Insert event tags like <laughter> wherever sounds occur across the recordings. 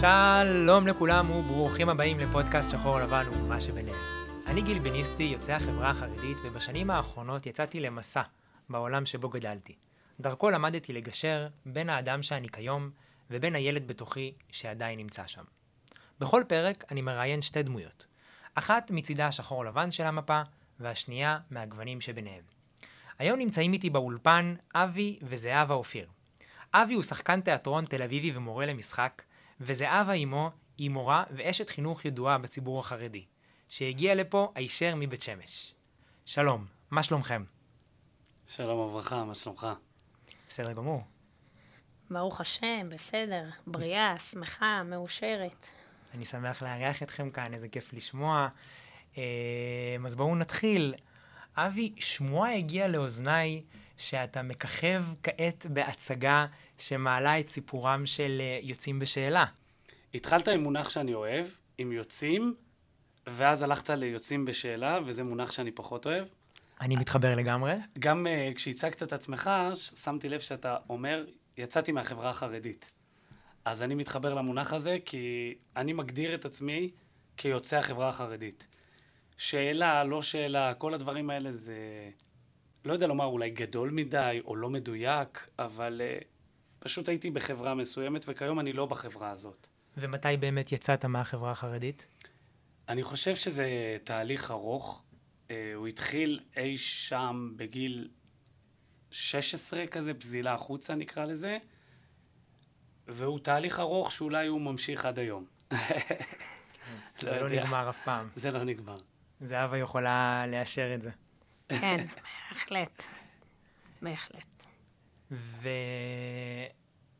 שלום לכולם וברוכים הבאים לפודקאסט שחור לבן ומה שביניהם. אני גיל בניסטי, יוצא החברה החרדית, ובשנים האחרונות יצאתי למסע בעולם שבו גדלתי. דרכו למדתי לגשר בין האדם שאני כיום ובין הילד בתוכי שעדיין נמצא שם. בכל פרק אני מראיין שתי דמויות. אחת מצידה השחור לבן של המפה, והשנייה מהגוונים שביניהם. היום נמצאים איתי באולפן אבי וזהבה אופיר. אבי הוא שחקן תיאטרון תל אביבי ומורה למשחק, וזהבה אמו היא מורה ואשת חינוך ידועה בציבור החרדי, שהגיעה לפה הישר מבית שמש. שלום, מה שלומכם? שלום וברכה, מה שלומך? בסדר גמור. ברוך השם, בסדר, בריאה, שמחה, מאושרת. אני שמח לארח אתכם כאן, איזה כיף לשמוע. אה, אז בואו נתחיל. אבי, שמועה הגיעה לאוזניי שאתה מככב כעת בהצגה שמעלה את סיפורם של אה, יוצאים בשאלה. התחלת עם מונח שאני אוהב, עם יוצאים, ואז הלכת ליוצאים בשאלה, וזה מונח שאני פחות אוהב. אני מתחבר לגמרי. גם uh, כשהצגת את עצמך, שמתי לב שאתה אומר, יצאתי מהחברה החרדית. אז אני מתחבר למונח הזה, כי אני מגדיר את עצמי כיוצא החברה החרדית. שאלה, לא שאלה, כל הדברים האלה זה, לא יודע לומר אולי גדול מדי או לא מדויק, אבל uh, פשוט הייתי בחברה מסוימת, וכיום אני לא בחברה הזאת. ומתי באמת יצאת מהחברה החרדית? אני חושב שזה תהליך ארוך. אה, הוא התחיל אי שם בגיל 16 כזה, פזילה החוצה נקרא לזה, והוא תהליך ארוך שאולי הוא ממשיך עד היום. <laughs> זה לא. נגמר אף פעם. זה לא נגמר. זהבה יכולה לאשר את זה. כן, בהחלט. בהחלט.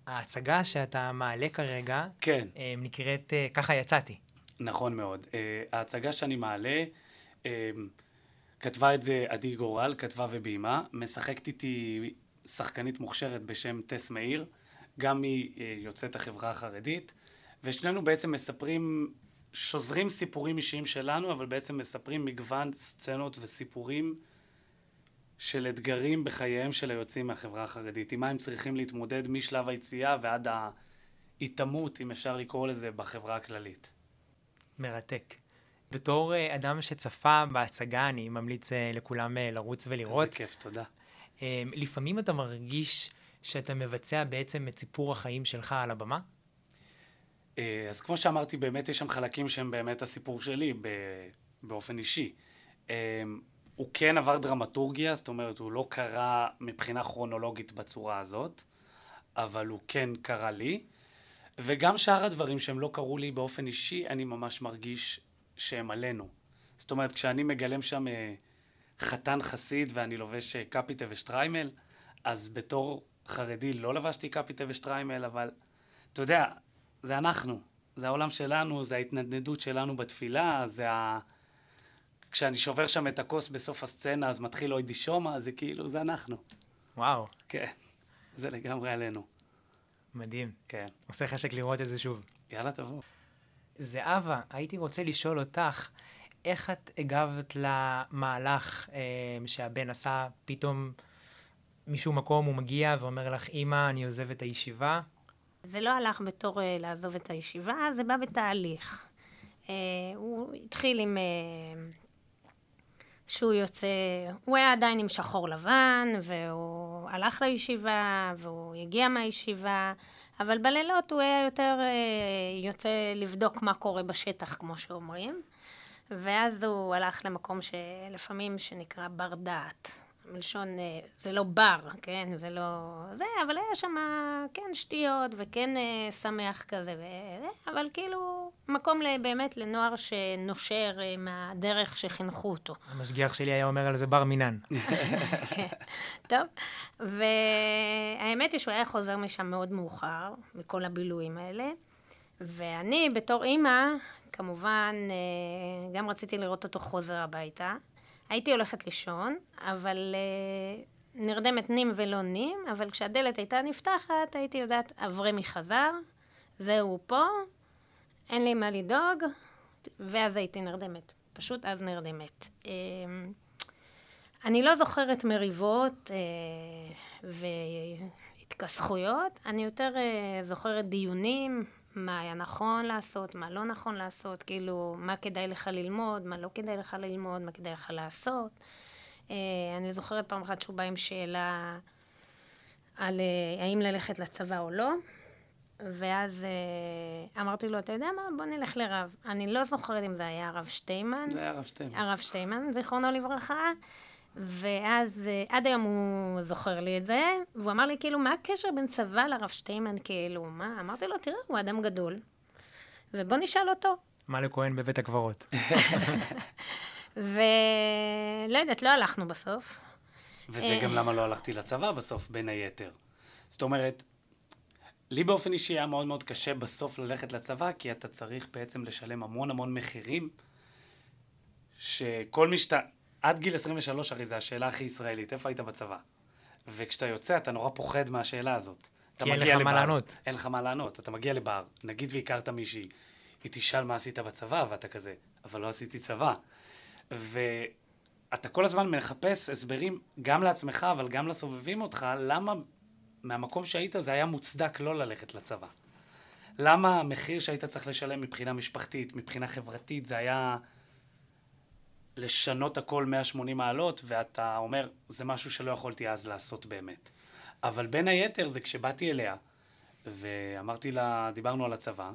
וההצגה שאתה מעלה כרגע כן, אה, נקראת אה, ככה יצאתי. נכון מאוד. אה, ההצגה שאני מעלה, כתבה את זה עדי גורל, כתבה וביימה, משחקת איתי שחקנית מוכשרת בשם טס מאיר, גם היא יוצאת החברה החרדית, ושנינו בעצם מספרים, שוזרים סיפורים אישיים שלנו, אבל בעצם מספרים מגוון סצנות וסיפורים של אתגרים בחייהם של היוצאים מהחברה החרדית, עם מה הם צריכים להתמודד משלב היציאה ועד ההיטמעות, אם אפשר לקרוא לזה, בחברה הכללית. מרתק. בתור אה, אדם שצפה בהצגה, אני ממליץ אה, לכולם אה, לרוץ ולראות. איזה כיף, תודה. אה, לפעמים אתה מרגיש שאתה מבצע בעצם את סיפור החיים שלך על הבמה? אז כמו שאמרתי, באמת יש שם חלקים שהם באמת הסיפור שלי באופן אישי. הוא כן עבר דרמטורגיה, זאת אומרת, הוא לא קרה מבחינה כרונולוגית בצורה הזאת, אבל הוא כן קרה לי. וגם שאר הדברים שהם לא קרו לי באופן אישי, אני ממש מרגיש שהם עלינו. זאת אומרת, כשאני מגלם שם אה, חתן חסיד ואני לובש אה, קפיטה ושטריימל, אז בתור חרדי לא לבשתי קפיטה ושטריימל, אבל אתה יודע, זה אנחנו, זה העולם שלנו, זה ההתנדנדות שלנו בתפילה, זה ה... כשאני שובר שם את הכוס בסוף הסצנה, אז מתחיל אוי דישומה, זה כאילו, זה אנחנו. וואו, כן, זה לגמרי עלינו. מדהים. כן. עושה חשק לראות את זה שוב. יאללה, תבוא. זהבה, הייתי רוצה לשאול אותך, איך את הגבת למהלך אה, שהבן עשה פתאום משום מקום, הוא מגיע ואומר לך, אמא, אני עוזב את הישיבה? זה לא הלך בתור אה, לעזוב את הישיבה, זה בא בתהליך. אה, הוא התחיל עם... אה, שהוא יוצא, הוא היה עדיין עם שחור לבן, והוא הלך לישיבה, והוא הגיע מהישיבה, אבל בלילות הוא היה יותר אה, יוצא לבדוק מה קורה בשטח, כמו שאומרים. ואז הוא הלך למקום שלפעמים שנקרא בר דעת. מלשון, אה, זה לא בר, כן? זה לא... זה, אבל היה שם, כן, שטויות, וכן אה, שמח כזה, ו... אבל כאילו, מקום באמת לנוער שנושר אה, מהדרך שחינכו אותו. המשגיח שלי היה אומר על זה בר מינן. כן, <laughs> טוב. והאמת היא שהוא היה חוזר משם מאוד מאוחר, מכל הבילויים האלה. ואני, בתור אימא, כמובן, אה, גם רציתי לראות אותו חוזר הביתה. הייתי הולכת לישון, אבל אה, נרדמת נים ולא נים, אבל כשהדלת הייתה נפתחת, הייתי יודעת, אברמי חזר, זהו פה, אין לי מה לדאוג, ואז הייתי נרדמת. פשוט אז נרדמת. אה, אני לא זוכרת מריבות אה, והתכסחויות, אני יותר אה, זוכרת דיונים, מה היה נכון לעשות, מה לא נכון לעשות, כאילו, מה כדאי לך ללמוד, מה לא כדאי לך ללמוד, מה כדאי לך לעשות. אה, אני זוכרת פעם אחת שהוא בא עם שאלה על אה, האם ללכת לצבא או לא, ואז אה, אמרתי לו, אתה יודע מה, בוא נלך לרב. אני לא זוכרת אם זה היה הרב שטיימן. זה היה הרב שטיימן. הרב שטיימן, זיכרונו לברכה. ואז אה, עד היום הוא זוכר לי את זה, והוא אמר לי, כאילו, מה הקשר בין צבא לרב שטיימן, כאילו, מה? אמרתי לו, תראה, הוא אדם גדול, ובוא נשאל אותו. מה לכהן בבית הקברות? <laughs> ולא יודעת, לא הלכנו בסוף. וזה אה. גם למה לא הלכתי לצבא בסוף, בין היתר. זאת אומרת, לי באופן אישי היה מאוד מאוד קשה בסוף ללכת לצבא, כי אתה צריך בעצם לשלם המון המון מחירים, שכל מי שאתה... עד גיל 23 הרי זו השאלה הכי ישראלית, איפה היית בצבא? וכשאתה יוצא, אתה נורא פוחד מהשאלה הזאת. כי אין לך מה לבר, לענות. אין לך מה לענות. אתה מגיע לבר, נגיד והכרת מישהי, היא תשאל מה עשית בצבא, ואתה כזה, אבל לא עשיתי צבא. ואתה כל הזמן מחפש הסברים גם לעצמך, אבל גם לסובבים אותך, למה מהמקום שהיית זה היה מוצדק לא ללכת לצבא. למה המחיר שהיית צריך לשלם מבחינה משפחתית, מבחינה חברתית, זה היה לשנות הכל 180 מעלות, ואתה אומר, זה משהו שלא יכולתי אז לעשות באמת. אבל בין היתר זה כשבאתי אליה, ואמרתי לה, דיברנו על הצבא,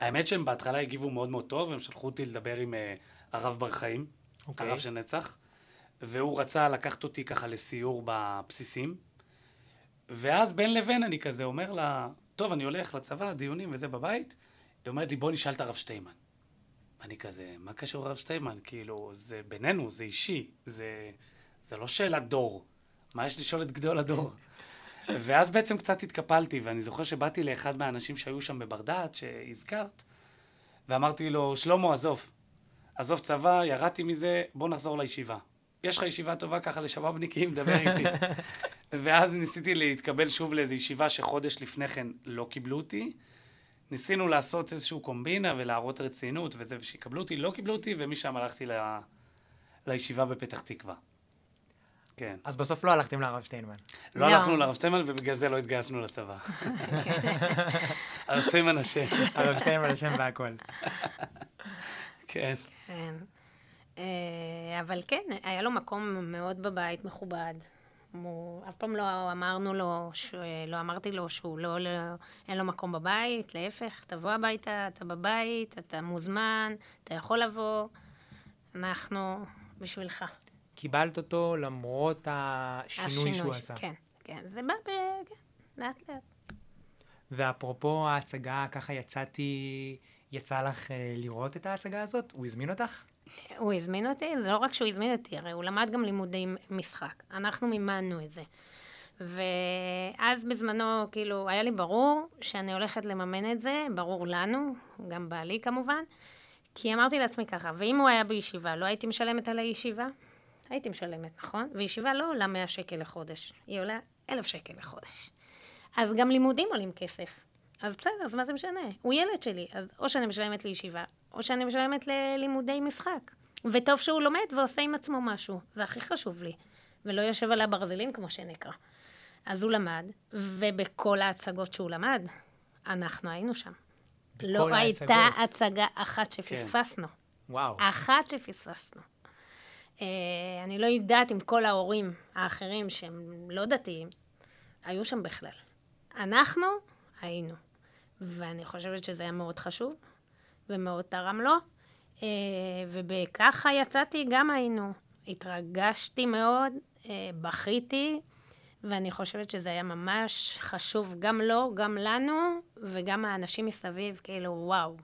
האמת שהם בהתחלה הגיבו מאוד מאוד טוב, הם שלחו אותי לדבר עם uh, הרב בר חיים, אוקיי. הרב של נצח, והוא רצה לקחת אותי ככה לסיור בבסיסים, ואז בין לבין אני כזה אומר לה, טוב, אני הולך לצבא, דיונים וזה בבית, היא אומרת לי, בוא נשאל את הרב שטיימן. אני כזה, מה קשור הרב שטיימן? כאילו, זה בינינו, זה אישי, זה, זה לא שאלת דור. מה יש לשאול את גדול הדור? <laughs> ואז בעצם קצת התקפלתי, ואני זוכר שבאתי לאחד מהאנשים שהיו שם בבר דעת, שהזכרת, ואמרתי לו, שלמה, עזוב. עזוב צבא, ירדתי מזה, בוא נחזור לישיבה. יש לך ישיבה טובה ככה לשבאבניקים, דבר איתי. <laughs> ואז ניסיתי להתקבל שוב לאיזו ישיבה שחודש לפני כן לא קיבלו אותי. ניסינו לעשות איזושהי קומבינה ולהראות רצינות וזה, ושיקבלו אותי, לא קיבלו אותי, ומשם הלכתי ל... לישיבה בפתח תקווה. כן. אז בסוף לא הלכתם לרב שטיינמן. לא לא. הלכנו לרב שטיימן, ובגלל זה לא התגייסנו לצבא. הרב שטיימן אשם. הרב שטיינמן אשם והכל. כן. כן. אה, אבל כן, היה לו מקום מאוד בבית מכובד. הוא, אף פעם לא אמרנו לו, ש... לא אמרתי לו שהוא לא, לא, אין לו מקום בבית, להפך, תבוא הביתה, אתה בבית, אתה מוזמן, אתה יכול לבוא, אנחנו בשבילך. קיבלת אותו למרות השינוי שהוא עשה. כן, כן, זה בא ב... כן, לאט לאט. ואפרופו ההצגה, ככה יצאתי, יצא לך אה, לראות את ההצגה הזאת? הוא הזמין אותך? הוא הזמין אותי, זה לא רק שהוא הזמין אותי, הרי הוא למד גם לימודי משחק. אנחנו מימנו את זה. ואז בזמנו, כאילו, היה לי ברור שאני הולכת לממן את זה, ברור לנו, גם בעלי כמובן, כי אמרתי לעצמי ככה, ואם הוא היה בישיבה, לא הייתי משלמת על הישיבה? הייתי משלמת, נכון? וישיבה לא עולה 100 שקל לחודש, היא עולה 1,000 שקל לחודש. אז גם לימודים עולים כסף. אז בסדר, אז מה זה משנה? הוא ילד שלי, אז או שאני משלמת לישיבה, או שאני משלמת ללימודי משחק. וטוב שהוא לומד ועושה עם עצמו משהו, זה הכי חשוב לי. ולא יושב על הברזלים, כמו שנקרא. אז הוא למד, ובכל ההצגות שהוא למד, אנחנו היינו שם. לא הייתה ההצגות. הצגה אחת שפספסנו. וואו. אחת שפספסנו. אה, אני לא יודעת אם כל ההורים האחרים שהם לא דתיים, היו שם בכלל. אנחנו היינו. ואני חושבת שזה היה מאוד חשוב, ומאוד תרם לו. אה, ובככה יצאתי, גם היינו. התרגשתי מאוד, אה, בכיתי, ואני חושבת שזה היה ממש חשוב גם לו, גם לנו, וגם האנשים מסביב, כאילו, וואו.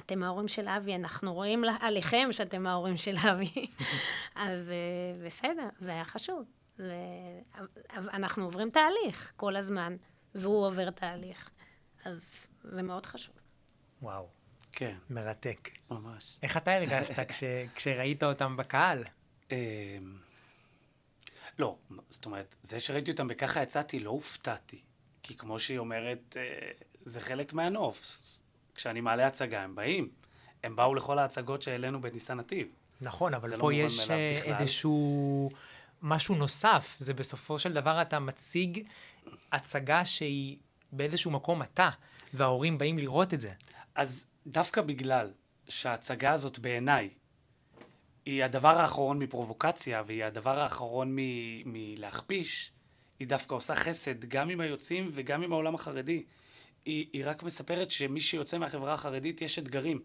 אתם ההורים של אבי, אנחנו רואים עליכם שאתם ההורים של אבי. <laughs> אז אה, בסדר, זה היה חשוב. זה... אנחנו עוברים תהליך כל הזמן, והוא עובר תהליך. אז זה מאוד חשוב. וואו. כן, מרתק. ממש. איך אתה הרגשת כש, <laughs> כשראית אותם בקהל? אמ, לא, זאת אומרת, זה שראיתי אותם בככה יצאתי, לא הופתעתי. כי כמו שהיא אומרת, אה, זה חלק מהנוף. כשאני מעלה הצגה, הם באים. הם באו לכל ההצגות שהעלינו בניסן נתיב. נכון, אבל לא פה מובן יש אה. איזשהו משהו נוסף. זה בסופו של דבר אתה מציג הצגה שהיא באיזשהו מקום אתה. וההורים באים לראות את זה. אז דווקא בגלל שההצגה הזאת בעיניי היא הדבר האחרון מפרובוקציה והיא הדבר האחרון מ- מלהכפיש, היא דווקא עושה חסד גם עם היוצאים וגם עם העולם החרדי. היא, היא רק מספרת שמי שיוצא מהחברה החרדית יש אתגרים.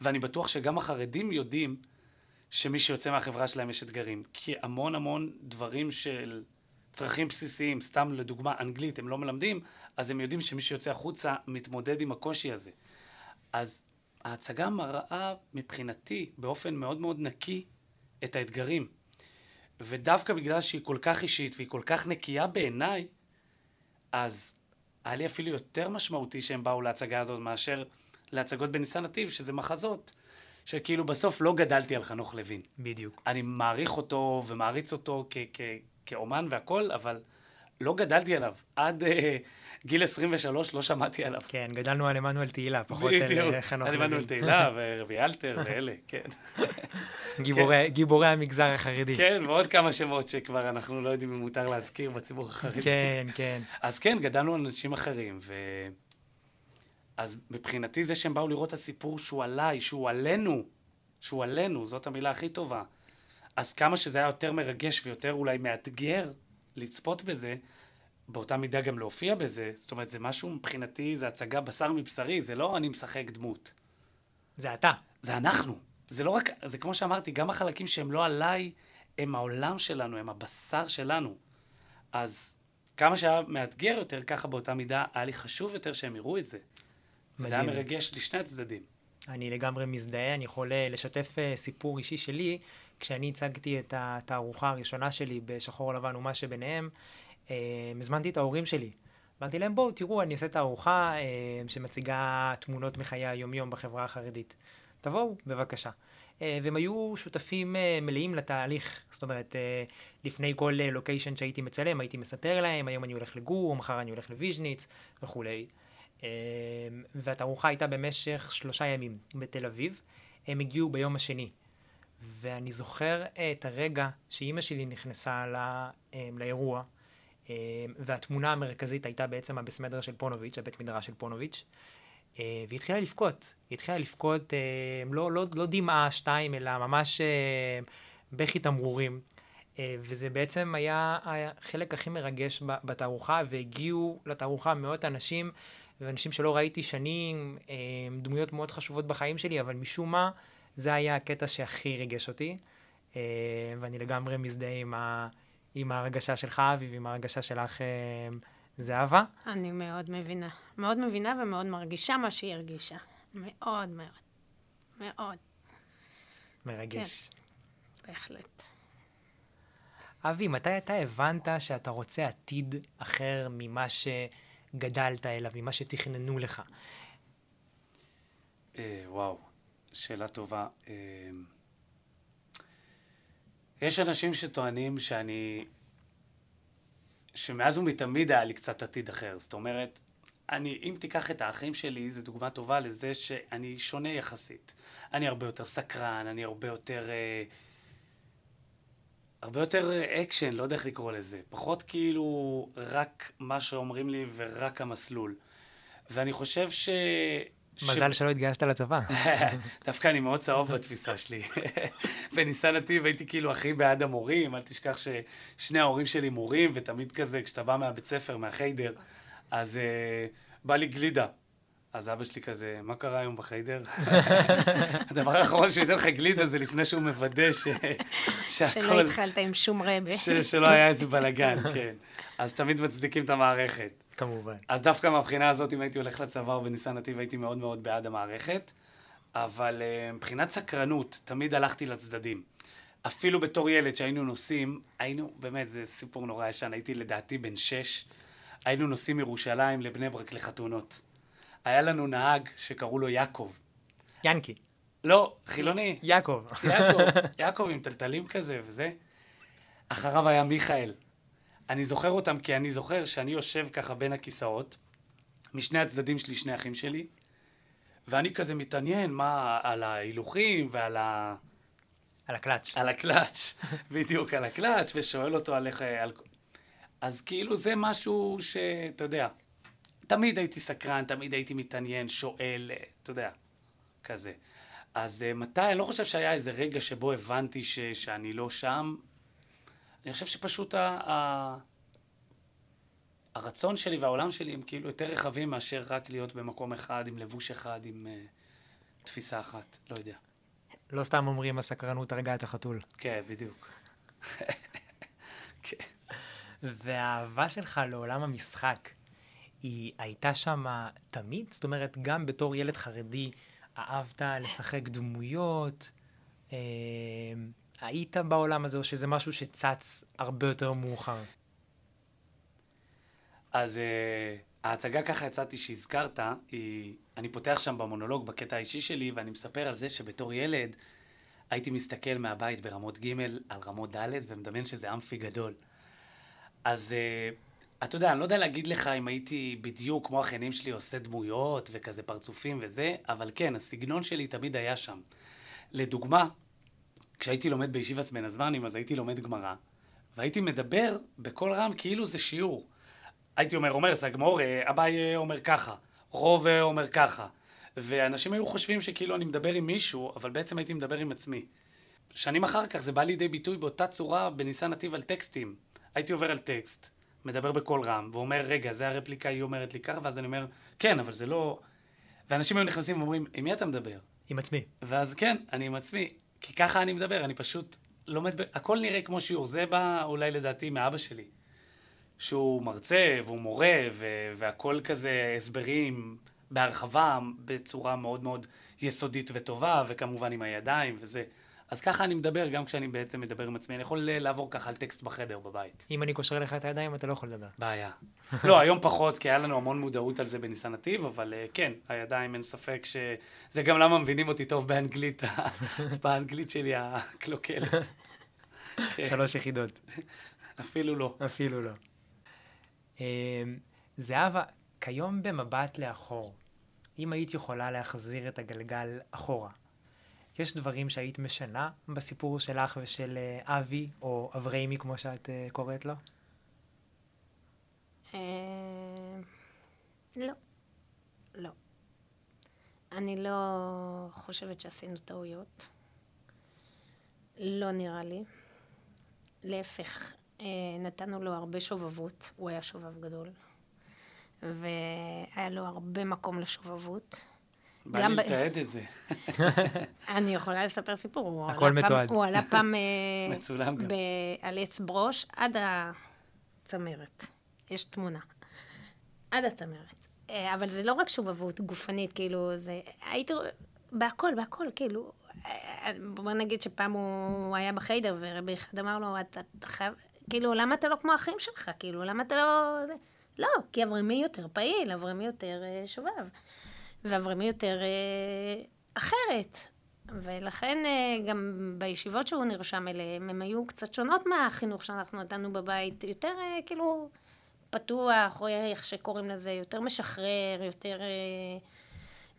ואני בטוח שגם החרדים יודעים שמי שיוצא מהחברה שלהם יש אתגרים. כי המון המון דברים של צרכים בסיסיים, סתם לדוגמה אנגלית הם לא מלמדים, אז הם יודעים שמי שיוצא החוצה מתמודד עם הקושי הזה. אז ההצגה מראה מבחינתי באופן מאוד מאוד נקי את האתגרים. ודווקא בגלל שהיא כל כך אישית והיא כל כך נקייה בעיניי, אז היה לי אפילו יותר משמעותי שהם באו להצגה הזאת מאשר להצגות בניסן נתיב, שזה מחזות, שכאילו בסוף לא גדלתי על חנוך לוין. בדיוק. אני מעריך אותו ומעריץ אותו כ- כ- כאומן והכל, אבל לא גדלתי עליו. עד uh, גיל 23 לא שמעתי עליו. כן, גדלנו על עמנואל תהילה, פחות על. אה, חנוך על עמנואל. תהילה ורבי אלתר ואלה, כן. גיבורי- גיבורי המגזר החרדי. כן, ועוד כמה שמות שכבר אנחנו לא יודעים אם מותר להזכיר בציבור החרדי. כן, כן. אז כן, גדלנו על אנשים אחרים, ו... אז מבחינתי זה שהם באו לראות את הסיפור שהוא עליי, שהוא עלינו, שהוא עלינו, זאת המילה הכי טובה. אז כמה שזה היה יותר מרגש ויותר אולי מאתגר לצפות בזה, באותה מידה גם להופיע בזה, זאת אומרת, זה משהו מבחינתי, זה הצגה בשר מבשרי, זה לא אני משחק דמות. זה אתה. זה אנחנו. זה לא רק, זה כמו שאמרתי, גם החלקים שהם לא עליי, הם העולם שלנו, הם הבשר שלנו. אז כמה שהיה מאתגר יותר, ככה באותה מידה, היה לי חשוב יותר שהם יראו את זה. זה היה מדהים. מרגש לשני הצדדים. אני לגמרי מזדהה, אני יכול לשתף אה, סיפור אישי שלי. כשאני הצגתי את התערוכה הראשונה שלי בשחור לבן ומה שביניהם, הזמנתי את ההורים שלי. אמרתי להם, בואו, תראו, אני אעשה תערוכה אה, שמציגה תמונות מחיי היומיום בחברה החרדית. תבואו, בבקשה. אה, והם היו שותפים אה, מלאים לתהליך. זאת אומרת, אה, לפני כל אה, לוקיישן שהייתי מצלם, הייתי מספר להם, היום אני הולך לגור, מחר אני הולך לוויז'ניץ וכולי. אה, והתערוכה הייתה במשך שלושה ימים בתל אביב. הם הגיעו ביום השני. ואני זוכר אה, את הרגע שאימא שלי נכנסה לא, אה, לאירוע, אה, והתמונה המרכזית הייתה בעצם הבסמדר של פונוביץ', הבית מדרש של פונוביץ', אה, והיא התחילה לבכות. היא התחילה לבכות, אה, לא, לא, לא דמעה שתיים, אלא ממש בכי תמרורים. וזה בעצם היה החלק הכי מרגש בתערוכה, והגיעו לתערוכה מאות אנשים, ואנשים שלא ראיתי שנים, דמויות מאוד חשובות בחיים שלי, אבל משום מה, זה היה הקטע שהכי ריגש אותי, ואני לגמרי מזדהה עם, ה, עם ההרגשה שלך, אבי, ועם ההרגשה שלך, אה, זהבה. אני מאוד מבינה. מאוד מבינה ומאוד מרגישה מה שהיא הרגישה. מאוד מאוד. מאוד, מרגש. בהחלט. אבי, מתי אתה הבנת שאתה רוצה עתיד אחר ממה שגדלת אליו, ממה שתכננו לך? אה, וואו, שאלה טובה. אה, יש אנשים שטוענים שאני... שמאז ומתמיד היה לי קצת עתיד אחר. זאת אומרת, אני, אם תיקח את האחים שלי, זו דוגמה טובה לזה שאני שונה יחסית. אני הרבה יותר סקרן, אני הרבה יותר... אה, הרבה יותר אה, אקשן, לא יודע איך לקרוא לזה. פחות כאילו רק מה שאומרים לי ורק המסלול. ואני חושב ש... מזל שלא התגייסת לצבא. <laughs> דווקא אני מאוד צהוב בתפיסה שלי. <laughs> בניסן נתיב הייתי כאילו הכי בעד המורים, אל תשכח ששני ההורים שלי מורים, ותמיד כזה, כשאתה בא מהבית ספר, מהחיידר, אז uh, בא לי גלידה. אז אבא שלי כזה, מה קרה היום בחיידר? <laughs> הדבר האחרון שייתן לך גלידה זה לפני שהוא מוודא ש... שלא שהכל... התחלת עם שום רבה. ש... שלא היה איזה בלאגן, כן. אז תמיד מצדיקים את המערכת. כמובן. אז דווקא מהבחינה הזאת, אם הייתי הולך לצבא או בניסן נתיב, הייתי מאוד מאוד בעד המערכת. אבל uh, מבחינת סקרנות, תמיד הלכתי לצדדים. אפילו בתור ילד שהיינו נוסעים, היינו, באמת, זה סיפור נורא ישן, הייתי לדעתי בן שש, היינו נוסעים מירושלים לבני ברק לחתונות. היה לנו נהג שקראו לו יעקב. ינקי. לא, חילוני. יעקב. יעקב, <laughs> יעקב עם טלטלים כזה וזה. אחריו היה מיכאל. אני זוכר אותם כי אני זוכר שאני יושב ככה בין הכיסאות, משני הצדדים שלי שני אחים שלי, ואני כזה מתעניין מה, על ההילוכים ועל ה... על הקלאץ'. על הקלאץ', <laughs> בדיוק על הקלאץ', ושואל אותו על איך... על... אז כאילו זה משהו שאתה יודע, תמיד הייתי סקרן, תמיד הייתי מתעניין, שואל, אה, אתה יודע, כזה. אז אה, מתי, אני לא חושב שהיה איזה רגע שבו הבנתי ש, שאני לא שם. אני חושב שפשוט ה, ה, הרצון שלי והעולם שלי הם כאילו יותר רחבים מאשר רק להיות במקום אחד, עם לבוש אחד, עם uh, תפיסה אחת, לא יודע. לא סתם אומרים הסקרנות הרגה את החתול. כן, בדיוק. <laughs> כן. והאהבה שלך לעולם המשחק, היא הייתה שם תמיד? זאת אומרת, גם בתור ילד חרדי, אהבת לשחק דמויות? אה, היית בעולם הזה, או שזה משהו שצץ הרבה יותר מאוחר? אז uh, ההצגה ככה יצאתי שהזכרת, היא... אני פותח שם במונולוג בקטע האישי שלי, ואני מספר על זה שבתור ילד הייתי מסתכל מהבית ברמות ג' על רמות ד' ומדמיין שזה אמפי גדול. אז uh, אתה יודע, אני לא יודע להגיד לך אם הייתי בדיוק כמו האחיינים שלי עושה דמויות וכזה פרצופים וזה, אבל כן, הסגנון שלי תמיד היה שם. לדוגמה, כשהייתי לומד בישיבת בן אז הייתי לומד גמרא, והייתי מדבר בקול רם כאילו זה שיעור. הייתי אומר, אומר סגמור, אה, אביי אה, אומר ככה, רוב אה, אומר ככה. ואנשים היו חושבים שכאילו אני מדבר עם מישהו, אבל בעצם הייתי מדבר עם עצמי. שנים אחר כך זה בא לידי ביטוי באותה צורה בניסן נתיב על טקסטים. הייתי עובר על טקסט, מדבר בקול רם, ואומר, רגע, זה הרפליקה, היא אומרת לי ככה, ואז אני אומר, כן, אבל זה לא... ואנשים היו נכנסים ואומרים, עם מי אתה מדבר? עם עצמי. ואז כן, אני עם עצמי. כי ככה אני מדבר, אני פשוט לומד, ב... הכל נראה כמו שיעור. זה בא אולי לדעתי מאבא שלי. שהוא מרצה והוא מורה ו- והכל כזה הסברים בהרחבה בצורה מאוד מאוד יסודית וטובה וכמובן עם הידיים וזה. אז ככה אני מדבר גם כשאני בעצם מדבר עם עצמי. אני יכול לעבור ככה על טקסט בחדר בבית. אם אני קושר לך את הידיים אתה לא יכול לדבר. בעיה. <laughs> לא, היום פחות, כי היה לנו המון מודעות על זה בניסן נתיב, אבל uh, כן, הידיים אין ספק ש... זה גם למה מבינים אותי טוב באנגלית, <laughs> באנגלית שלי הקלוקלת. <laughs> שלוש יחידות. אפילו לא. אפילו לא. אמ, זהבה, כיום במבט לאחור, אם היית יכולה להחזיר את הגלגל אחורה, יש דברים שהיית משנה בסיפור שלך ושל אה, אבי, או אבריימי כמו שאת אה, קוראת לו? אה, לא. לא. אני לא חושבת שעשינו טעויות. לא נראה לי. להפך, נתנו לו הרבה שובבות, הוא היה שובב גדול, והיה לו הרבה מקום לשובבות. בא לי לתעד את זה. <laughs> אני יכולה לספר סיפור. הכל מתועד. הוא עלה פעם... אה, <laughs> מצולם גם. על עץ ברוש עד הצמרת. יש תמונה. עד הצמרת. אה, אבל זה לא רק שובבות גופנית, כאילו, זה... הייתי... בהכל, בהכל, כאילו... בוא נגיד שפעם הוא היה בחיידר, ורבי אחד אמר לו, אתה חייב... כאילו, למה אתה לא כמו האחים שלך? כאילו, למה אתה לא... לא, כי אברמי יותר פעיל, אברמי יותר אה, שובב. ואברמי יותר אה, אחרת. ולכן אה, גם בישיבות שהוא נרשם אליהם, הם היו קצת שונות מהחינוך שאנחנו נתנו בבית. יותר אה, כאילו פתוח, או איך שקוראים לזה, יותר משחרר, יותר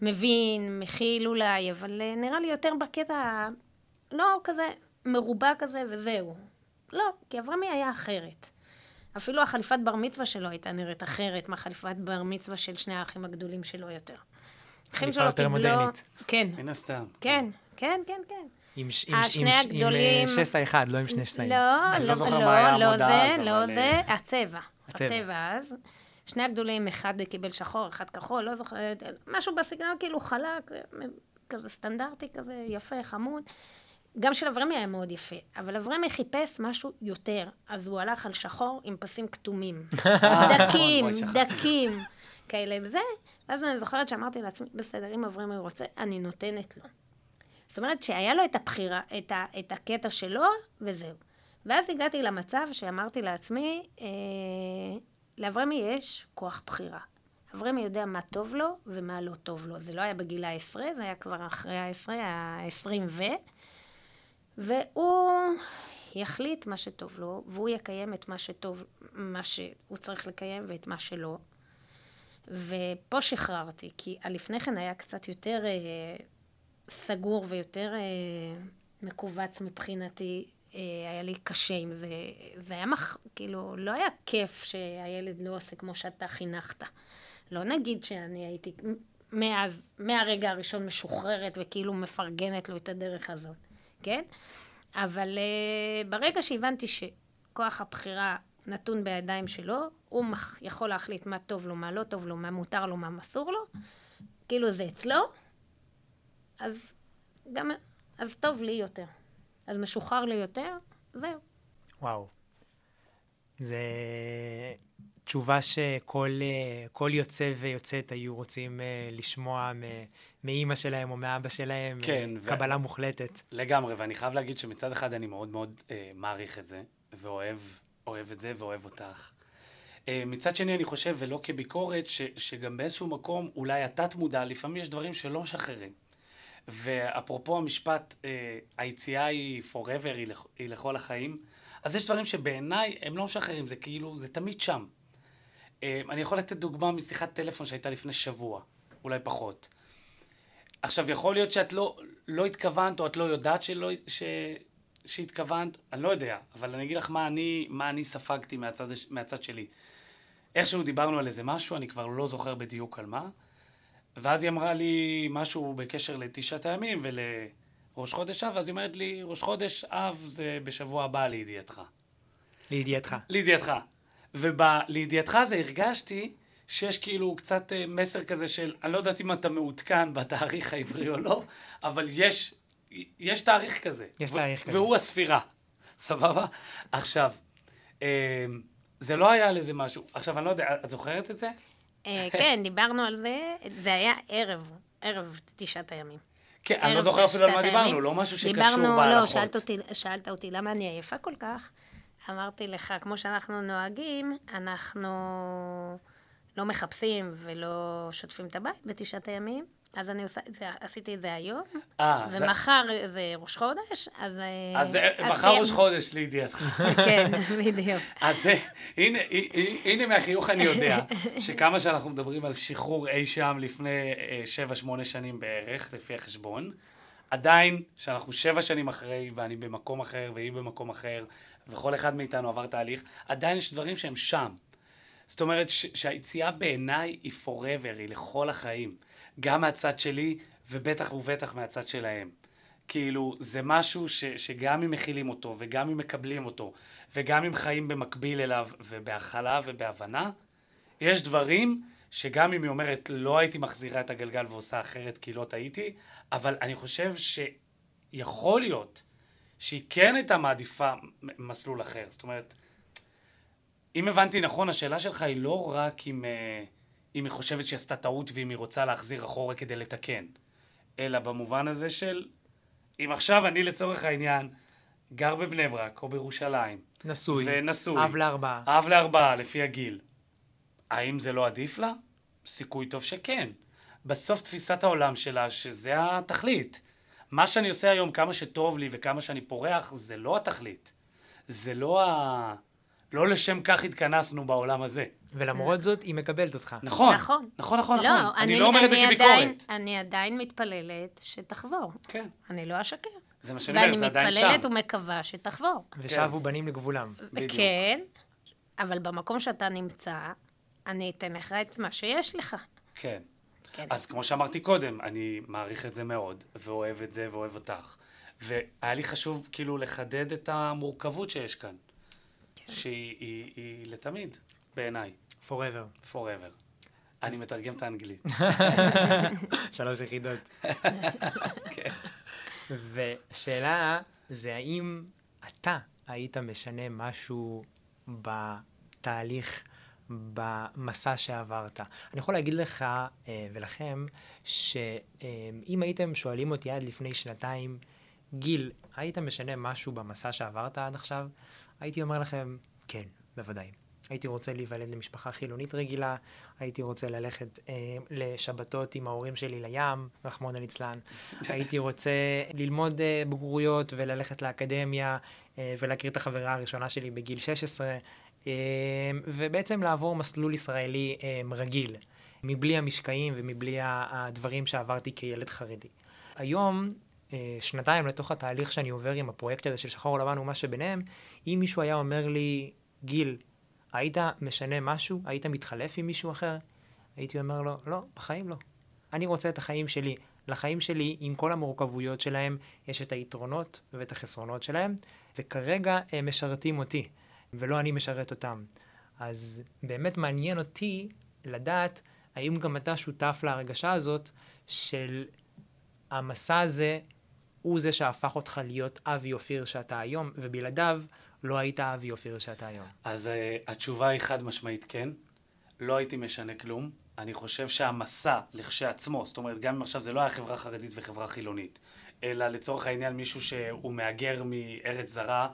מבין, מכיל אולי, אבל אה, נראה לי יותר בקטע, לא כזה מרובע כזה וזהו. לא, כי אברמי היה אחרת. אפילו החליפת בר מצווה שלו הייתה נראית אחרת מהחליפת בר מצווה של שני האחים הגדולים שלו יותר. חליפה יותר מודרנית. כן. מן הסתם. כן, כן, כן, כן. עם, עם, עם, עם שסע אחד, לא עם שני שסעים. לא, לא, לא, לא, לא זה, לא זה, הצבע. הצבע אז. שני הגדולים, אחד קיבל שחור, אחד כחול, לא זוכרת, משהו בסגנון כאילו חלק, כזה סטנדרטי כזה, יפה, חמוד. גם של אברמי היה מאוד יפה, אבל אברמי חיפש משהו יותר, אז הוא הלך על שחור עם פסים כתומים. דקים, דקים, כאלה וזה. ואז אני זוכרת שאמרתי לעצמי, בסדר, אם אברמי רוצה, אני נותנת לו. זאת אומרת שהיה לו את הבחירה, את, ה, את הקטע שלו, וזהו. ואז הגעתי למצב שאמרתי לעצמי, אה, לאברמי יש כוח בחירה. אברמי יודע מה טוב לו ומה לא טוב לו. זה לא היה בגיל העשרה, זה היה כבר אחרי העשרה, העשרים ו... והוא יחליט מה שטוב לו, והוא יקיים את מה שטוב, מה שהוא צריך לקיים ואת מה שלא. ופה שחררתי, כי הלפני כן היה קצת יותר אה, סגור ויותר אה, מכווץ מבחינתי. אה, היה לי קשה עם זה. זה היה מח... כאילו, לא היה כיף שהילד לא עושה כמו שאתה חינכת. לא נגיד שאני הייתי מאז, מהרגע הראשון משוחררת וכאילו מפרגנת לו את הדרך הזאת, כן? אבל uh, ברגע שהבנתי שכוח הבחירה נתון בידיים שלו, הוא יכול להחליט מה טוב לו, מה לא טוב לו, מה מותר לו, מה מסור לו, כאילו זה אצלו, אז גם, אז טוב לי יותר. אז משוחרר לי יותר, זהו. וואו. זה תשובה שכל כל יוצא ויוצאת היו רוצים uh, לשמוע מאימא שלהם או מאבא שלהם. כן. קבלה ו... מוחלטת. לגמרי, ואני חייב להגיד שמצד אחד אני מאוד מאוד uh, מעריך את זה, ואוהב אוהב את זה ואוהב אותך. Uh, מצד שני, אני חושב, ולא כביקורת, ש, שגם באיזשהו מקום, אולי התת-מודע, לפעמים יש דברים שלא משחררים. ואפרופו המשפט, uh, היציאה היא forever, היא, לכ, היא לכל החיים, אז יש דברים שבעיניי הם לא משחררים, זה כאילו, זה תמיד שם. Uh, אני יכול לתת דוגמה משיחת טלפון שהייתה לפני שבוע, אולי פחות. עכשיו, יכול להיות שאת לא, לא התכוונת, או את לא יודעת שלא, ש, שהתכוונת, אני לא יודע, אבל אני אגיד לך מה אני, מה אני ספגתי מהצד, מהצד שלי. איכשהו דיברנו על איזה משהו, אני כבר לא זוכר בדיוק על מה, ואז היא אמרה לי משהו בקשר לתשעת הימים ולראש חודש אב, ואז היא אומרת לי, ראש חודש אב זה בשבוע הבא לידיעתך. לידיעתך. לידיעתך. ולידיעתך זה הרגשתי שיש כאילו קצת אה, מסר כזה של, אני לא יודעת אם אתה מעודכן בתאריך העברי או לא, אבל יש יש תאריך כזה. יש תאריך כזה. והוא הספירה, סבבה? עכשיו, אמ, זה לא היה על איזה משהו. עכשיו, אני לא יודע, את זוכרת את זה? אה, <laughs> כן, דיברנו על זה, זה היה ערב, ערב תשעת הימים. כן, אני לא זוכר אפילו על מה דיברנו, לא משהו שקשור בהלכות. דיברנו, לא, שאלת אותי, שאלת אותי למה אני עייפה כל כך. אמרתי לך, כמו שאנחנו נוהגים, אנחנו לא מחפשים ולא שוטפים את הבית בתשעת הימים, אז אני עושה את זה, עשיתי את זה היום, 아, ומחר זה... זה ראש חודש, אז... אה, אז, אז מחר ראש חודש לידיעתך. כן, <laughs> בדיוק. אז הנה, הנה מהחיוך אני יודע, שכמה שאנחנו מדברים על שחרור אי שם לפני 7-8 אה, שנים בערך, לפי החשבון, עדיין, שאנחנו שבע שנים אחרי, ואני במקום אחר, והיא במקום אחר, וכל אחד מאיתנו עבר תהליך, עדיין יש דברים שהם שם. זאת אומרת שהיציאה בעיניי היא forever, היא לכל החיים. גם מהצד שלי, ובטח ובטח מהצד שלהם. כאילו, זה משהו ש, שגם אם מכילים אותו, וגם אם מקבלים אותו, וגם אם חיים במקביל אליו, ובהכלה ובהבנה, יש דברים שגם אם היא אומרת, לא הייתי מחזירה את הגלגל ועושה אחרת כי לא טעיתי, אבל אני חושב שיכול להיות שהיא כן הייתה מעדיפה מסלול אחר. זאת אומרת, אם הבנתי נכון, השאלה שלך היא לא רק אם... Uh, אם היא חושבת שהיא עשתה טעות ואם היא רוצה להחזיר אחורה כדי לתקן. אלא במובן הזה של, אם עכשיו אני לצורך העניין גר בבני ברק או בירושלים. נשוי. ונשוי. אב לארבעה. אב לארבעה, לפי הגיל. האם זה לא עדיף לה? סיכוי טוב שכן. בסוף תפיסת העולם שלה שזה התכלית. מה שאני עושה היום, כמה שטוב לי וכמה שאני פורח, זה לא התכלית. זה לא ה... לא לשם כך התכנסנו בעולם הזה. ולמרות זאת, היא מקבלת אותך. נכון, נכון, נכון, נכון. לא, נכון. אני, אני לא אומר את זה כביקורת. אני עדיין מתפללת שתחזור. כן. אני לא אשקר. זה מה שאני אומר, זה עדיין שם. ואני מתפללת ומקווה שתחזור. ושבו כן. בנים לגבולם. בדיוק. כן, אבל במקום שאתה נמצא, אני אתן לך את מה שיש לך. כן. כן. אז כמו שאמרתי קודם, אני מעריך את זה מאוד, ואוהב את זה ואוהב אותך. והיה לי חשוב כאילו לחדד את המורכבות שיש כאן. שהיא היא, היא לתמיד, בעיניי. forever. forever. אני מתרגם את האנגלית. <laughs> שלוש יחידות. <laughs> כן. ושאלה זה האם אתה היית משנה משהו בתהליך, במסע שעברת. אני יכול להגיד לך אה, ולכם, שאם הייתם שואלים אותי עד לפני שנתיים, גיל, היית משנה משהו במסע שעברת עד עכשיו? הייתי אומר לכם, כן, בוודאי. הייתי רוצה להיוולד למשפחה חילונית רגילה, הייתי רוצה ללכת אה, לשבתות עם ההורים שלי לים, רחמון ליצלן. <laughs> הייתי רוצה ללמוד אה, בגרויות וללכת לאקדמיה אה, ולהכיר את החברה הראשונה שלי בגיל 16, אה, ובעצם לעבור מסלול ישראלי אה, רגיל, מבלי המשקעים ומבלי הדברים שעברתי כילד חרדי. היום שנתיים לתוך התהליך שאני עובר עם הפרויקט הזה של שחור לבן ומה שביניהם, אם מישהו היה אומר לי, גיל, היית משנה משהו? היית מתחלף עם מישהו אחר? הייתי אומר לו, לא, בחיים לא. אני רוצה את החיים שלי. לחיים שלי, עם כל המורכבויות שלהם, יש את היתרונות ואת החסרונות שלהם, וכרגע הם משרתים אותי, ולא אני משרת אותם. אז באמת מעניין אותי לדעת האם גם אתה שותף להרגשה הזאת של המסע הזה הוא זה שהפך אותך להיות אבי אופיר שאתה היום, ובלעדיו לא היית אבי אופיר שאתה היום. אז uh, התשובה היא חד משמעית כן. לא הייתי משנה כלום. אני חושב שהמסע לכשעצמו, זאת אומרת, גם אם עכשיו זה לא היה חברה חרדית וחברה חילונית, אלא לצורך העניין מישהו שהוא מהגר מארץ זרה,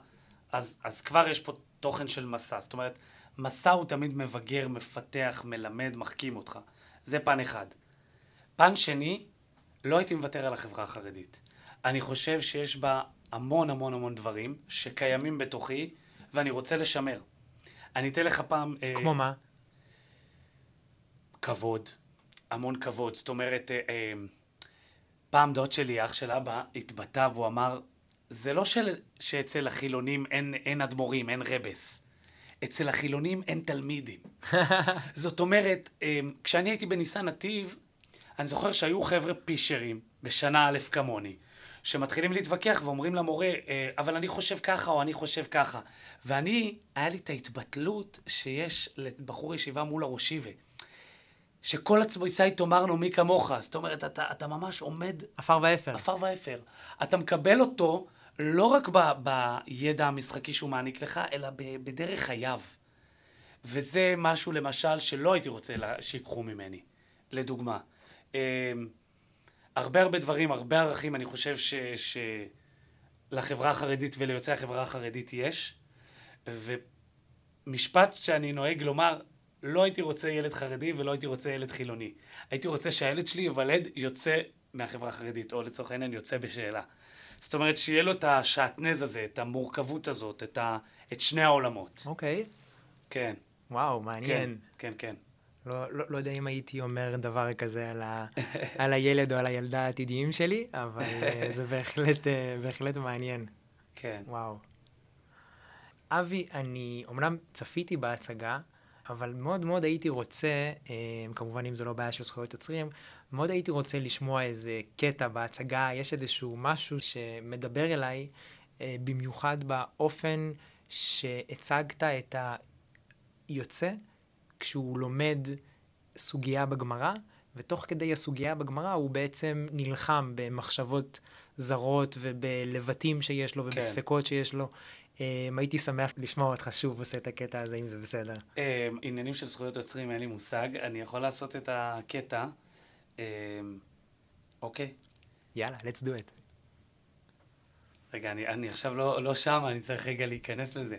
אז, אז כבר יש פה תוכן של מסע. זאת אומרת, מסע הוא תמיד מבגר, מפתח, מלמד, מחכים אותך. זה פן אחד. פן שני, לא הייתי מוותר על החברה החרדית. אני חושב שיש בה המון המון המון דברים שקיימים בתוכי, ואני רוצה לשמר. אני אתן לך פעם... אה, כמו אה, מה? כבוד, המון כבוד. זאת אומרת, אה, אה, פעם דוד שלי, אח של אבא, התבטא והוא אמר, זה לא של, שאצל החילונים אין, אין אדמו"רים, אין רבס. אצל החילונים אין תלמידים. <laughs> זאת אומרת, אה, כשאני הייתי בניסן נתיב, אני זוכר שהיו חבר'ה פישרים בשנה א' כמוני, שמתחילים להתווכח ואומרים למורה, אה, אבל אני חושב ככה או אני חושב ככה. ואני, היה לי את ההתבטלות שיש לבחור ישיבה מול הראשיבה. שכל עצמו יישא תאמרנו מי כמוך. זאת אומרת, אתה, אתה ממש עומד... עפר ואפר. עפר ואפר. אתה מקבל אותו לא רק ב, בידע המשחקי שהוא מעניק לך, אלא ב, בדרך חייו. וזה משהו, למשל, שלא הייתי רוצה שיקחו ממני. לדוגמה. הרבה הרבה דברים, הרבה ערכים, אני חושב ש... שלחברה החרדית וליוצאי החברה החרדית יש. ומשפט שאני נוהג לומר, לא הייתי רוצה ילד חרדי ולא הייתי רוצה ילד חילוני. הייתי רוצה שהילד שלי ייוולד יוצא מהחברה החרדית, או לצורך העניין יוצא בשאלה. זאת אומרת, שיהיה לו את השעטנז הזה, את המורכבות הזאת, את, ה... את שני העולמות. אוקיי. Okay. כן. וואו, מעניין. כן, כן, כן. לא, לא, לא יודע אם הייתי אומר דבר כזה על, ה, על הילד או על הילדה העתידיים שלי, אבל אה, זה בהחלט, אה, בהחלט מעניין. כן. וואו. אבי, אני אומנם צפיתי בהצגה, אבל מאוד מאוד הייתי רוצה, אה, כמובן אם זה לא בעיה של זכויות יוצרים, מאוד הייתי רוצה לשמוע איזה קטע בהצגה, יש איזשהו משהו שמדבר אליי, במיוחד באופן שהצגת את היוצא. כשהוא לומד סוגיה בגמרא, ותוך כדי הסוגיה בגמרא הוא בעצם נלחם במחשבות זרות ובלבטים שיש לו ובספקות כן. שיש לו. Um, הייתי שמח לשמוע אותך שוב עושה את הקטע הזה, אם זה בסדר. Um, עניינים של זכויות יוצרים, אין לי מושג. אני יכול לעשות את הקטע. Um, אוקיי. יאללה, let's do it. רגע, אני, אני עכשיו לא, לא שם, אני צריך רגע להיכנס לזה.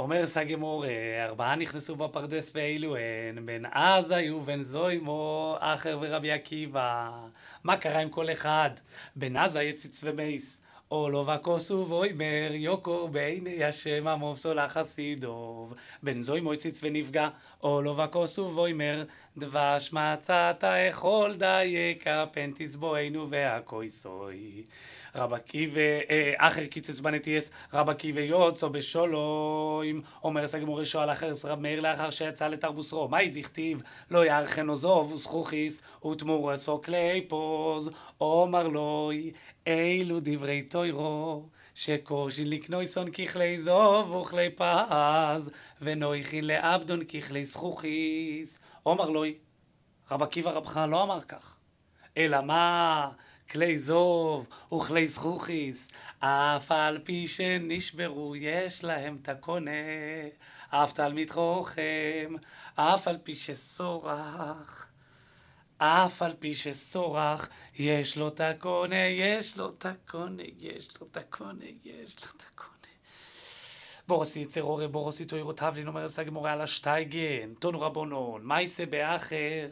אומר סגמור, אה, ארבעה נכנסו בפרדס ואילו הן, בן עזאי ובן זוימו, אחר ורבי עקיבא. מה קרה עם כל אחד? בן עזאי יציץ ומייס. או לא וכוסו ואוימר יוקור בעיני השם עמו פסולה חסידוב. בן זוימו הציץ ונפגע, או לא וכוסו ואוימר דבש מצאת אכול דייקה פן תסבואנו והכויסוי. רבקי ואחר קיצץ בנטייס, רבקי ויוצו בשולוים, אומר סגמורי שואל אחר רב מאיר לאחר שיצא לתרבוסרו, מהי דכתיב, לא יערכן עוזוב וזכוכיס, ותמור עשו כלי פוז, אומר לוי, אילו דברי תוירו, שקושי לקנויסון ככלי זוב וכלי פז, ונויכין לאבדון ככלי זכוכיס. אומר לוי, רב עקיבא רבך לא אמר כך, אלא מה? כלי זוב וכלי זכוכיס, אף על פי שנשברו יש להם את הקונה, אף תלמיד חוכם, אף על פי שסורח. אף על פי שסורח, יש לו את הקונה, יש לו את הקונה, יש לו את הקונה, יש לו את הקונה. בורסי צרורי בורסי תוירו תבלין אומר סגמורי על השטייגן, טונו רבונון, מייסה באחר,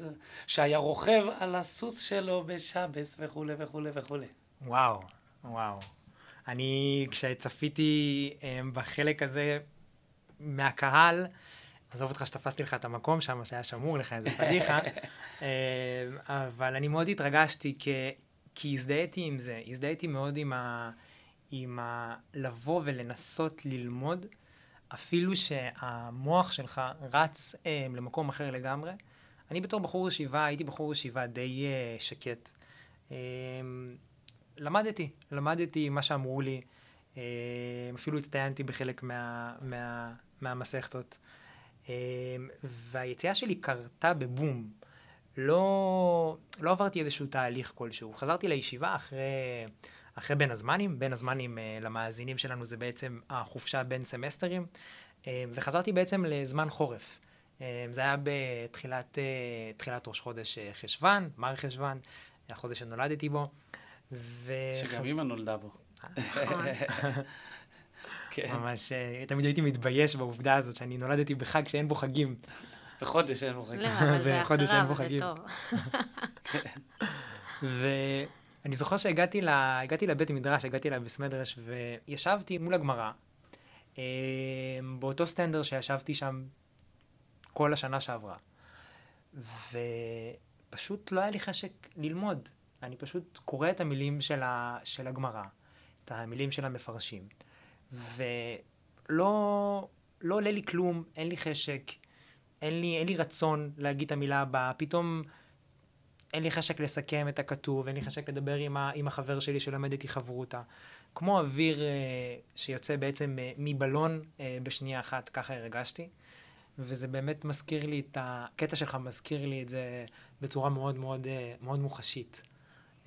שהיה רוכב על הסוס שלו בשבס וכולי וכולי וכולי. וואו, וואו. אני, כשצפיתי um, בחלק הזה מהקהל, עזוב אותך שתפסתי לך את המקום שם, שהיה שמור לך איזה פדיחה, um, <laughs> אבל אני מאוד התרגשתי, כי, כי הזדהיתי עם זה, הזדהיתי מאוד עם ה... עם ה... לבוא ולנסות ללמוד, אפילו שהמוח שלך רץ אה, למקום אחר לגמרי, אני בתור בחור ישיבה, הייתי בחור ישיבה די uh, שקט. Um, למדתי, למדתי מה שאמרו לי, um, אפילו הצטיינתי בחלק מה, מה, מהמסכתות. Um, והיציאה שלי קרתה בבום. לא, לא עברתי איזשהו תהליך כלשהו. חזרתי לישיבה אחרי, אחרי בין הזמנים, בין הזמנים uh, למאזינים שלנו זה בעצם החופשה בין סמסטרים, uh, וחזרתי בעצם לזמן חורף. Uh, זה היה בתחילת uh, ראש חודש uh, חשוון, מר חשוון, החודש שנולדתי בו. ו... שגם אימא נולדה בו. נכון. <laughs> כן. ממש, תמיד הייתי מתבייש בעובדה הזאת שאני נולדתי בחג שאין בו חגים. בחודש אין בו חגים. לא, אבל זה הכרה וזה טוב. כן. <laughs> ואני זוכר שהגעתי לבית מדרש, הגעתי לבית מדרש, וישבתי מול הגמרא, אה, באותו סטנדר שישבתי שם כל השנה שעברה. ופשוט לא היה לי חשק ללמוד. אני פשוט קורא את המילים של, ה, של הגמרא, את המילים של המפרשים, ולא לא עולה לי כלום, אין לי חשק. אין לי, אין לי רצון להגיד את המילה הבאה, פתאום אין לי חשק לסכם את הכתוב, אין לי חשק לדבר עם, ה, עם החבר שלי שלומד איתי חברותה. כמו אוויר אה, שיוצא בעצם אה, מבלון אה, בשנייה אחת, ככה הרגשתי. וזה באמת מזכיר לי את הקטע שלך, מזכיר לי את זה בצורה מאוד מאוד, אה, מאוד מוחשית.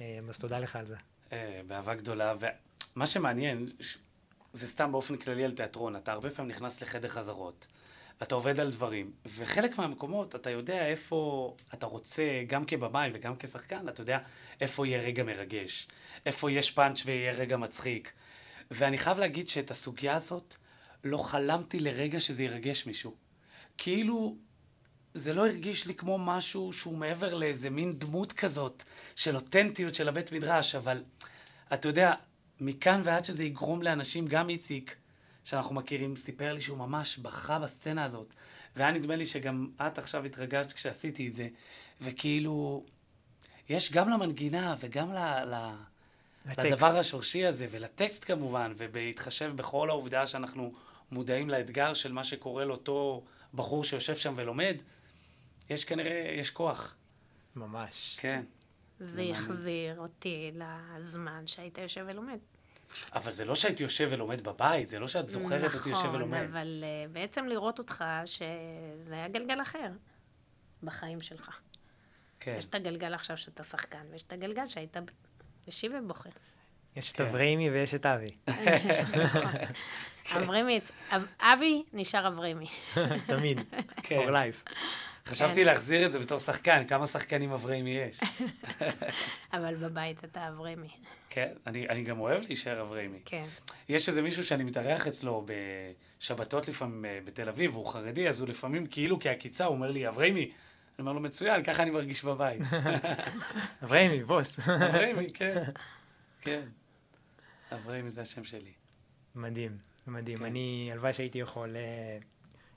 אה, אז תודה לך על זה. אה, באהבה גדולה, ומה שמעניין, זה סתם באופן כללי על תיאטרון, אתה הרבה פעמים נכנס לחדר חזרות. ואתה עובד על דברים. וחלק מהמקומות, אתה יודע איפה אתה רוצה, גם כבמאי וגם כשחקן, אתה יודע איפה יהיה רגע מרגש, איפה יש פאנץ' ויהיה רגע מצחיק. ואני חייב להגיד שאת הסוגיה הזאת, לא חלמתי לרגע שזה ירגש מישהו. כאילו, זה לא הרגיש לי כמו משהו שהוא מעבר לאיזה מין דמות כזאת של אותנטיות של הבית מדרש, אבל אתה יודע, מכאן ועד שזה יגרום לאנשים, גם איציק, שאנחנו מכירים, סיפר לי שהוא ממש בכה בסצנה הזאת. והיה נדמה לי שגם את עכשיו התרגשת כשעשיתי את זה, וכאילו, יש גם למנגינה וגם ל... ל... לדבר השורשי הזה, ולטקסט כמובן, ובהתחשב בכל העובדה שאנחנו מודעים לאתגר של מה שקורה לאותו בחור שיושב שם ולומד, יש כנראה, יש כוח. ממש. כן. זה יחזיר אותי לזמן שהיית יושב ולומד. אבל זה לא שהייתי יושב ולומד בבית, זה לא שאת זוכרת נכון, אותי יושב ולומד. נכון, אבל uh, בעצם לראות אותך שזה היה גלגל אחר בחיים שלך. כן. יש את הגלגל עכשיו שאתה שחקן, ויש את הגלגל שהיית ישיבה בוחר. יש את כן. אבריימי ויש את אבי. <laughs> נכון. אבריימי, אבי נשאר אבריימי. <laughs> תמיד, כן. for life. חשבתי להחזיר את זה בתור שחקן, כמה שחקנים אבריימי יש. <laughs> אבל בבית אתה אבריימי. כן, אני, אני גם אוהב להישאר אבריימי. כן. יש איזה מישהו שאני מתארח אצלו בשבתות לפעמים אה, בתל אביב, והוא חרדי, אז הוא לפעמים כאילו כעקיצה, הוא אומר לי, אבריימי. אני אומר לו, מצוין, ככה אני מרגיש בבית. <laughs> <laughs> אבריימי, בוס. אבריימי, כן. כן. אבריימי זה השם שלי. מדהים, מדהים. כן. אני, הלוואי שהייתי יכול...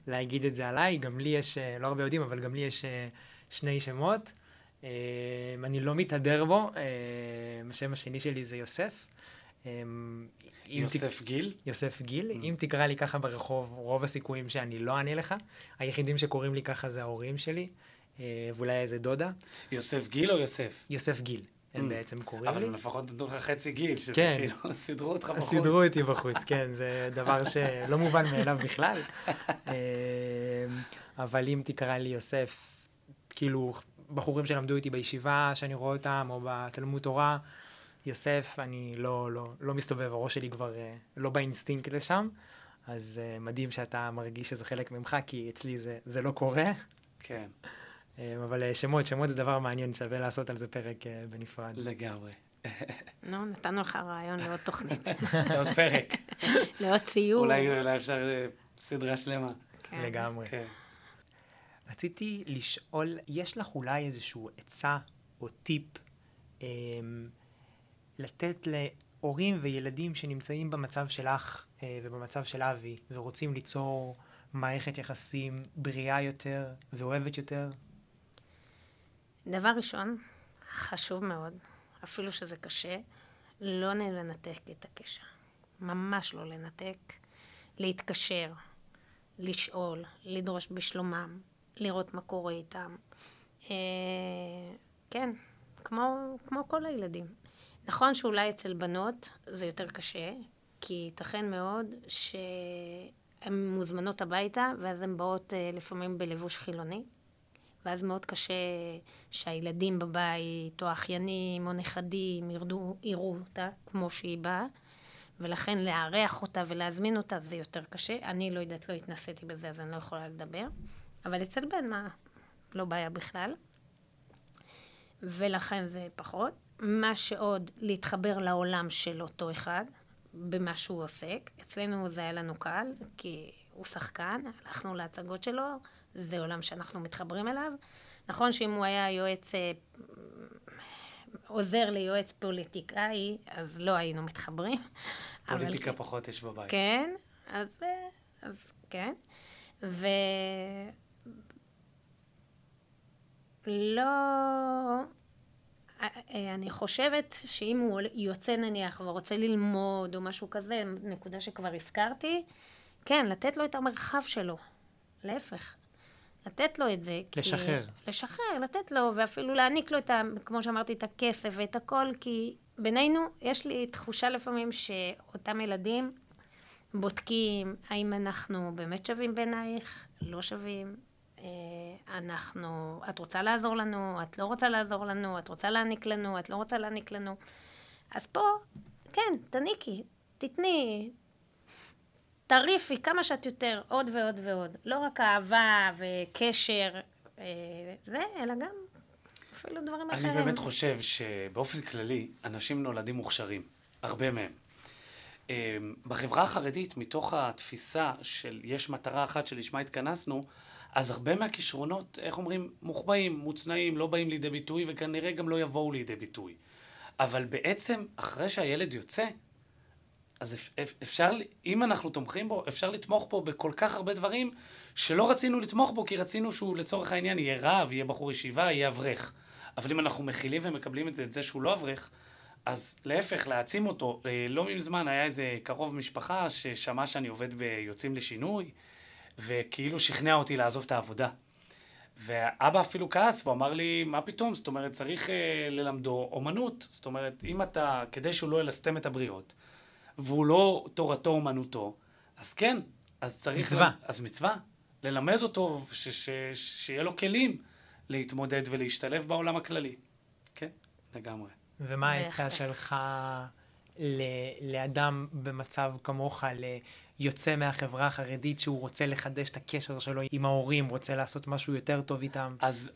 להגיד את זה עליי, גם לי יש, אה, לא הרבה יודעים, אבל גם לי יש אה, שני שמות. אה, אני לא מתהדר בו, השם השני שלי זה יוסף. יוסף ת... גיל? יוסף גיל. Mm. אם תקרא לי ככה ברחוב, רוב הסיכויים שאני לא אענה לך. היחידים שקוראים לי ככה זה ההורים שלי, ואולי איזה דודה. יוסף גיל או יוסף? יוסף גיל. הם mm. בעצם קוראים לי. אבל לפחות נתנו לך חצי גיל, שזה כן. כאילו, סידרו אותך בחוץ. סידרו אותי בחוץ, כן, זה דבר שלא מובן מאליו בכלל. <laughs> אמ, אבל אם תקרא לי יוסף, כאילו, בחורים שלמדו איתי בישיבה, שאני רואה אותם, או בתלמוד תורה, יוסף, אני לא, לא, לא מסתובב, הראש שלי כבר אה, לא באינסטינקט לשם, אז uh, מדהים שאתה מרגיש שזה חלק ממך, כי אצלי זה, זה לא קורה. כן. אה, אבל אה, שמות, שמות זה דבר מעניין, שווה לעשות על זה פרק אה, בנפרד. לגמרי. נו, נתנו לך רעיון לעוד תוכנית. <laughs> לעוד פרק. לעוד ציור. אולי אפשר סדרה שלמה. כן. לגמרי. כן. רציתי לשאול, יש לך אולי איזשהו עצה או טיפ אמ, לתת להורים וילדים שנמצאים במצב שלך אה, ובמצב של אבי, ורוצים ליצור מערכת יחסים בריאה יותר ואוהבת יותר? דבר ראשון, חשוב מאוד, אפילו שזה קשה, לא לנתק את הקשר. ממש לא לנתק. להתקשר, לשאול, לדרוש בשלומם, לראות מה קורה איתם. אה, כן, כמו, כמו כל הילדים. נכון שאולי אצל בנות זה יותר קשה, כי ייתכן מאוד שהן מוזמנות הביתה, ואז הן באות אה, לפעמים בלבוש חילוני, ואז מאוד קשה שהילדים בבית, או אחיינים, או נכדים, ירדו, יראו אותה כמו שהיא באה, ולכן לארח אותה ולהזמין אותה זה יותר קשה. אני לא יודעת, לא התנסיתי בזה, אז אני לא יכולה לדבר. אבל אצל בן, מה? לא בעיה בכלל. ולכן זה פחות. מה שעוד, להתחבר לעולם של אותו אחד, במה שהוא עוסק. אצלנו זה היה לנו קל, כי הוא שחקן, הלכנו להצגות שלו, זה עולם שאנחנו מתחברים אליו. נכון שאם הוא היה יועץ, אה, עוזר ליועץ פוליטיקאי, אז לא היינו מתחברים. פוליטיקה אבל... פחות יש בבית. כן, אז, אה, אז כן. ו... לא... אה, אני חושבת שאם הוא יוצא נניח ורוצה ללמוד או משהו כזה, נקודה שכבר הזכרתי, כן, לתת לו את המרחב שלו. להפך. לתת לו את זה. לשחרר. כי... לשחרר, לתת לו, ואפילו להעניק לו את ה... כמו שאמרתי, את הכסף ואת הכל, כי בינינו, יש לי תחושה לפעמים שאותם ילדים בודקים האם אנחנו באמת שווים בעינייך, לא שווים, אה, אנחנו, את רוצה לעזור לנו, את לא רוצה לעזור לנו, את רוצה להעניק לנו, את לא רוצה להעניק לנו. אז פה, כן, תניקי, תתני, תריפי כמה שאת יותר, עוד ועוד ועוד. לא רק אהבה וקשר, אה, זה, אלא גם אפילו דברים אני אחרים. אני באמת חושב שבאופן כללי, אנשים נולדים מוכשרים, הרבה מהם. אה, בחברה החרדית, מתוך התפיסה של יש מטרה אחת שלשמה התכנסנו, אז הרבה מהכישרונות, איך אומרים, מוחבאים, מוצנעים, לא באים לידי ביטוי, וכנראה גם לא יבואו לידי ביטוי. אבל בעצם, אחרי שהילד יוצא, אז אפשר, אם אנחנו תומכים בו, אפשר לתמוך בו בכל כך הרבה דברים שלא רצינו לתמוך בו, כי רצינו שהוא לצורך העניין יהיה רב, יהיה בחור ישיבה, יהיה אברך. אבל אם אנחנו מכילים ומקבלים את זה, את זה שהוא לא אברך, אז להפך, להעצים אותו. אה, לא מזמן היה איזה קרוב משפחה ששמע שאני עובד ביוצאים לשינוי, וכאילו שכנע אותי לעזוב את העבודה. ואבא אפילו כעס, והוא אמר לי, מה פתאום? זאת אומרת, צריך אה, ללמדו אומנות. זאת אומרת, אם אתה, כדי שהוא לא ילסתם את הבריות, והוא לא תורתו אומנותו, אז כן, אז צריך... מצווה. אז מצווה. ללמד אותו, ש, ש, ש, שיהיה לו כלים להתמודד ולהשתלב בעולם הכללי. כן, לגמרי. ומה העצה שלך ל, לאדם במצב כמוך, ליוצא מהחברה החרדית שהוא רוצה לחדש את הקשר שלו עם ההורים, רוצה לעשות משהו יותר טוב איתם? אז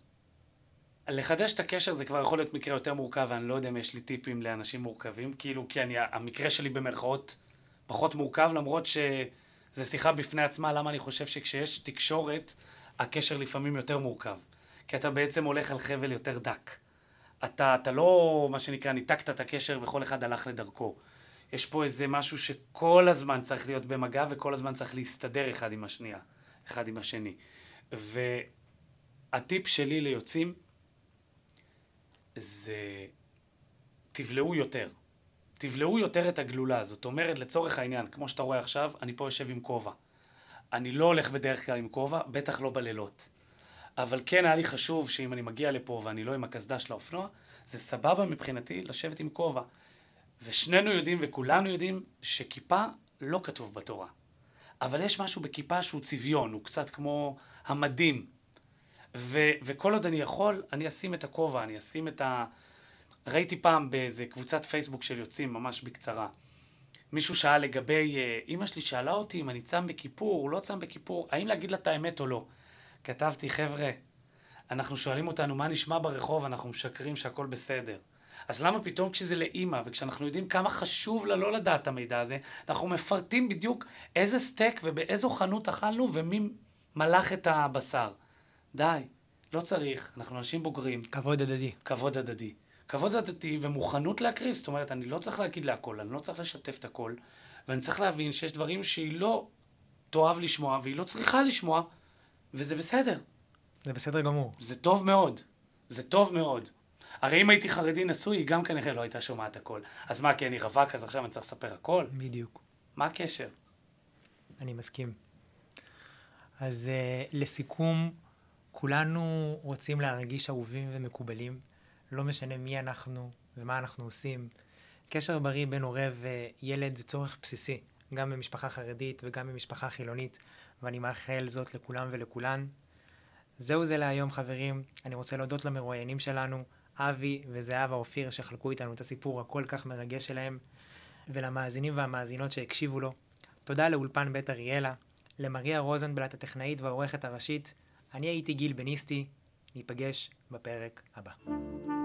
לחדש את הקשר זה כבר יכול להיות מקרה יותר מורכב, ואני לא יודע אם יש לי טיפים לאנשים מורכבים, כאילו, כי אני, המקרה שלי במרכאות פחות מורכב, למרות שזה שיחה בפני עצמה, למה אני חושב שכשיש תקשורת, הקשר לפעמים יותר מורכב. כי אתה בעצם הולך על חבל יותר דק. אתה, אתה לא, מה שנקרא, ניתקת את הקשר וכל אחד הלך לדרכו. יש פה איזה משהו שכל הזמן צריך להיות במגע וכל הזמן צריך להסתדר אחד עם השנייה, אחד עם השני. והטיפ שלי ליוצאים זה תבלעו יותר. תבלעו יותר את הגלולה. זאת אומרת, לצורך העניין, כמו שאתה רואה עכשיו, אני פה יושב עם כובע. אני לא הולך בדרך כלל עם כובע, בטח לא בלילות. אבל כן היה לי חשוב שאם אני מגיע לפה ואני לא עם הקסדה של האופנוע, זה סבבה מבחינתי לשבת עם כובע. ושנינו יודעים וכולנו יודעים שכיפה לא כתוב בתורה. אבל יש משהו בכיפה שהוא צביון, הוא קצת כמו המדים. ו- וכל עוד אני יכול, אני אשים את הכובע, אני אשים את ה... ראיתי פעם באיזה קבוצת פייסבוק של יוצאים, ממש בקצרה. מישהו שאל לגבי, אה, אימא שלי שאלה אותי אם אני צם בכיפור, לא צם בכיפור, האם להגיד לה את האמת או לא. כתבתי, חבר'ה, אנחנו שואלים אותנו מה נשמע ברחוב, אנחנו משקרים שהכל בסדר. אז למה פתאום כשזה לאימא, וכשאנחנו יודעים כמה חשוב לה לא לדעת את המידע הזה, אנחנו מפרטים בדיוק איזה סטייק ובאיזו חנות אכלנו ומי מלך את הבשר. די, לא צריך, אנחנו אנשים בוגרים. כבוד הדדי. כבוד הדדי. כבוד הדדי ומוכנות להקריב, זאת אומרת, אני לא צריך להגיד להכל, אני לא צריך לשתף את הכל, ואני צריך להבין שיש דברים שהיא לא תאהב לשמוע, והיא לא צריכה לשמוע, וזה בסדר. זה בסדר גמור. זה טוב מאוד. זה טוב מאוד. הרי אם הייתי חרדי נשוי, היא גם כנראה לא הייתה שומעת הכל. אז מה, כי אני רווק, אז עכשיו אני צריך לספר הכל? בדיוק. מה הקשר? אני מסכים. אז uh, לסיכום, כולנו רוצים להרגיש אהובים ומקובלים, לא משנה מי אנחנו ומה אנחנו עושים. קשר בריא בין הורה וילד זה צורך בסיסי, גם במשפחה חרדית וגם במשפחה חילונית, ואני מאחל זאת לכולם ולכולן. זהו זה להיום חברים, אני רוצה להודות למרואיינים שלנו, אבי וזהבה אופיר שחלקו איתנו את הסיפור הכל כך מרגש שלהם, ולמאזינים והמאזינות שהקשיבו לו. תודה לאולפן בית אריאלה, למריה רוזנבלט הטכנאית והעורכת הראשית. אני הייתי גיל בניסטי, ניפגש בפרק הבא.